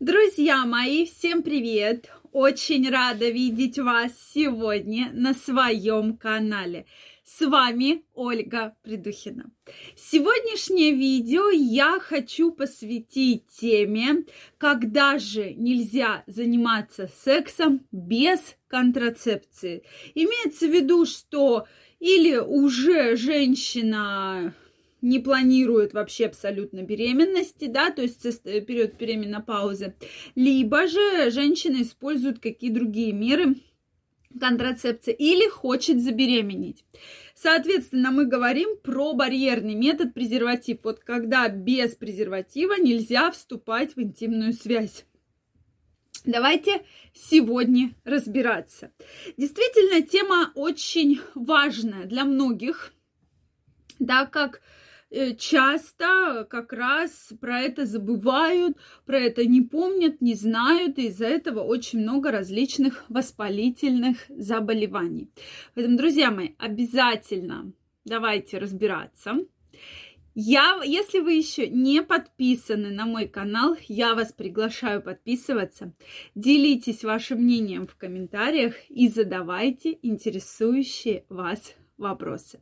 Друзья мои, всем привет! Очень рада видеть вас сегодня на своем канале. С вами Ольга Придухина. Сегодняшнее видео я хочу посвятить теме, когда же нельзя заниматься сексом без контрацепции. Имеется в виду, что или уже женщина не планирует вообще абсолютно беременности, да, то есть период переменопаузы, либо же женщина использует какие другие меры контрацепции или хочет забеременеть. Соответственно, мы говорим про барьерный метод презерватив. Вот когда без презерватива нельзя вступать в интимную связь. Давайте сегодня разбираться. Действительно, тема очень важная для многих, так как Э, часто как раз про это забывают, про это не помнят, не знают, и из-за этого очень много различных воспалительных заболеваний. Поэтому, друзья мои, обязательно давайте разбираться. Я, если вы еще не подписаны на мой канал, я вас приглашаю подписываться. Делитесь вашим мнением в комментариях и задавайте интересующие вас вопросы.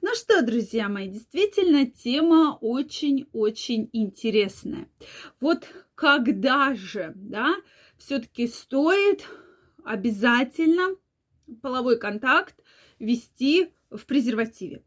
Ну что, друзья мои, действительно тема очень-очень интересная. Вот когда же, да, все-таки стоит обязательно половой контакт вести в презервативе.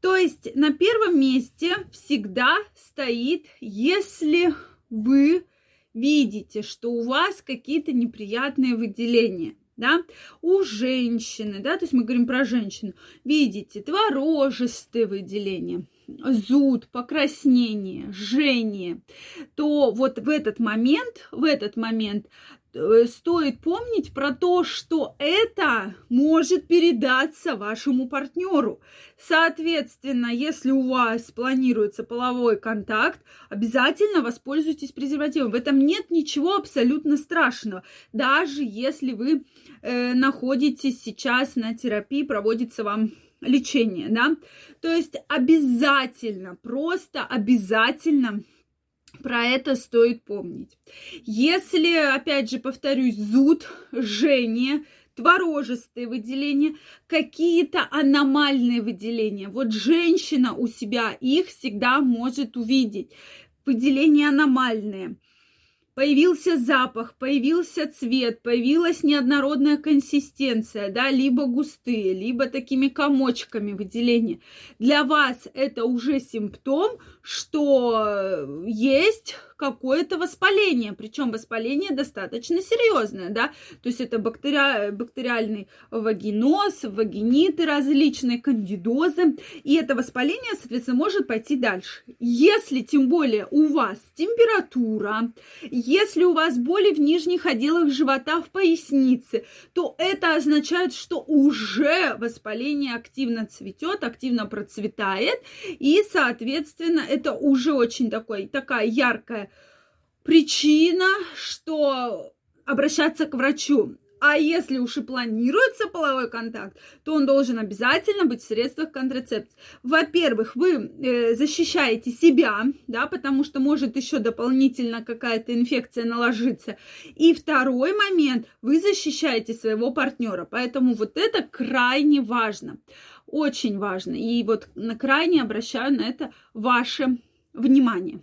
То есть на первом месте всегда стоит, если вы видите, что у вас какие-то неприятные выделения да, у женщины, да, то есть мы говорим про женщину, видите, творожистые выделения, зуд, покраснение, жжение, то вот в этот момент, в этот момент Э, стоит помнить про то, что это может передаться вашему партнеру. Соответственно, если у вас планируется половой контакт, обязательно воспользуйтесь презервативом. В этом нет ничего абсолютно страшного. Даже если вы э, находитесь сейчас на терапии, проводится вам лечение, да. То есть обязательно, просто обязательно про это стоит помнить. Если, опять же, повторюсь, зуд, жжение, творожистые выделения, какие-то аномальные выделения. Вот женщина у себя их всегда может увидеть. Выделения аномальные – появился запах, появился цвет, появилась неоднородная консистенция, да, либо густые, либо такими комочками выделения. Для вас это уже симптом, что есть какое-то воспаление, причем воспаление достаточно серьезное, да, то есть это бактери... бактериальный вагиноз, вагиниты различные, кандидозы, и это воспаление, соответственно, может пойти дальше. Если, тем более, у вас температура, если у вас боли в нижних отделах живота, в пояснице, то это означает, что уже воспаление активно цветет, активно процветает, и, соответственно, это уже очень такой, такая яркая причина, что обращаться к врачу. А если уж и планируется половой контакт, то он должен обязательно быть в средствах контрацепции. Во-первых, вы э, защищаете себя, да, потому что может еще дополнительно какая-то инфекция наложиться. И второй момент, вы защищаете своего партнера. Поэтому вот это крайне важно. Очень важно. И вот на крайне обращаю на это ваше внимание.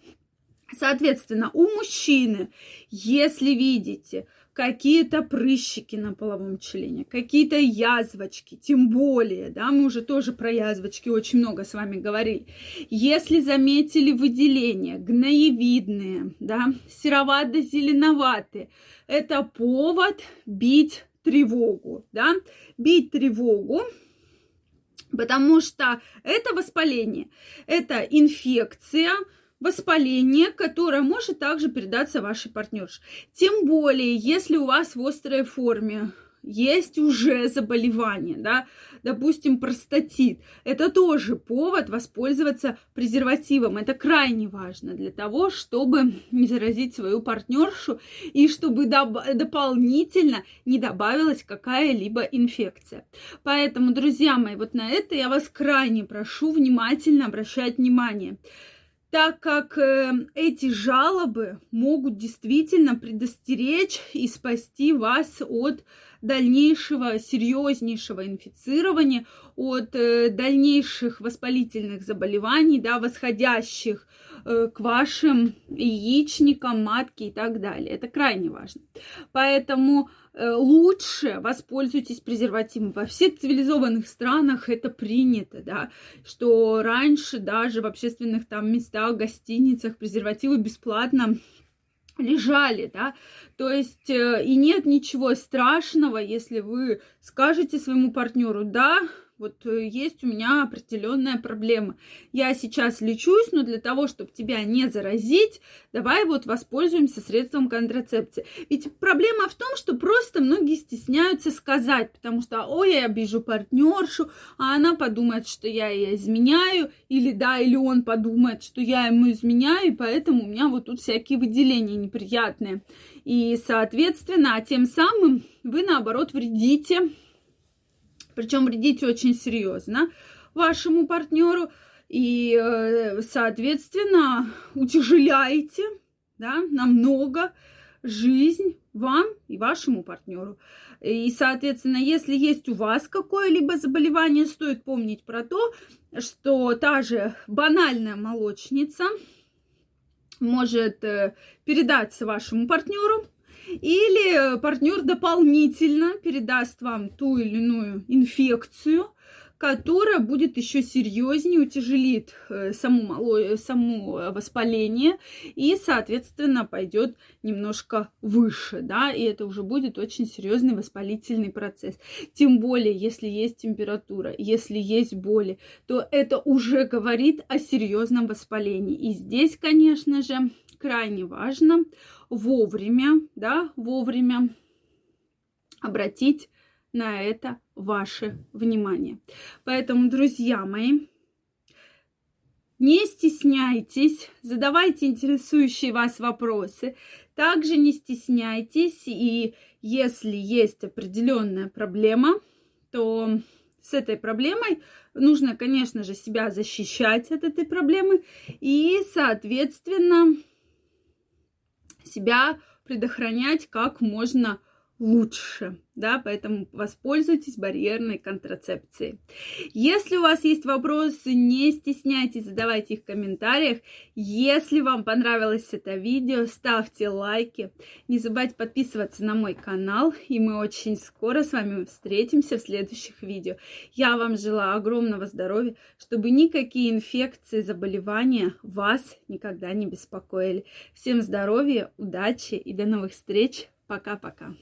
Соответственно, у мужчины, если видите какие-то прыщики на половом члене, какие-то язвочки, тем более, да, мы уже тоже про язвочки очень много с вами говорили. Если заметили выделения, гноевидные, да, серовато-зеленоватые, это повод бить тревогу, да, бить тревогу, потому что это воспаление, это инфекция, воспаление, которое может также передаться вашей партнерше. Тем более, если у вас в острой форме есть уже заболевание, да, допустим, простатит, это тоже повод воспользоваться презервативом. Это крайне важно для того, чтобы не заразить свою партнершу и чтобы доб- дополнительно не добавилась какая-либо инфекция. Поэтому, друзья мои, вот на это я вас крайне прошу внимательно обращать внимание. Так как э, эти жалобы могут действительно предостеречь и спасти вас от дальнейшего серьезнейшего инфицирования, от э, дальнейших воспалительных заболеваний, да, восходящих к вашим яичникам, матке и так далее. Это крайне важно. Поэтому Э, лучше воспользуйтесь презервативом. Во всех цивилизованных странах это принято, да, что раньше даже в общественных там местах, гостиницах презервативы бесплатно лежали, да, то есть э, и нет ничего страшного, если вы скажете своему партнеру, да, вот э, есть у меня определенная проблема. Я сейчас лечусь, но для того, чтобы тебя не заразить, давай вот воспользуемся средством контрацепции. Ведь проблема в том, что просто многие стесняются сказать, потому что, ой, я обижу партнершу, а она подумает, что я ей изменяю, или да, или он подумает, что я ему изменяю, и поэтому у меня вот тут всякие выделения неприятные. И, соответственно, а тем самым вы, наоборот, вредите причем вредите очень серьезно вашему партнеру и, э, соответственно, утяжеляете да, намного жизнь вам и вашему партнеру. И, соответственно, если есть у вас какое-либо заболевание, стоит помнить про то, что та же банальная молочница может э, передаться вашему партнеру, или партнер дополнительно передаст вам ту или иную инфекцию, которая будет еще серьезнее, утяжелит э, саму, мало, саму воспаление и, соответственно, пойдет немножко выше, да, и это уже будет очень серьезный воспалительный процесс. Тем более, если есть температура, если есть боли, то это уже говорит о серьезном воспалении. И здесь, конечно же, крайне важно вовремя, да, вовремя обратить на это ваше внимание. Поэтому, друзья мои, не стесняйтесь, задавайте интересующие вас вопросы. Также не стесняйтесь, и если есть определенная проблема, то с этой проблемой нужно, конечно же, себя защищать от этой проблемы и, соответственно, себя предохранять как можно лучше, да, поэтому воспользуйтесь барьерной контрацепцией. Если у вас есть вопросы, не стесняйтесь, задавайте их в комментариях. Если вам понравилось это видео, ставьте лайки. Не забывайте подписываться на мой канал, и мы очень скоро с вами встретимся в следующих видео. Я вам желаю огромного здоровья, чтобы никакие инфекции, заболевания вас никогда не беспокоили. Всем здоровья, удачи и до новых встреч. Пока-пока.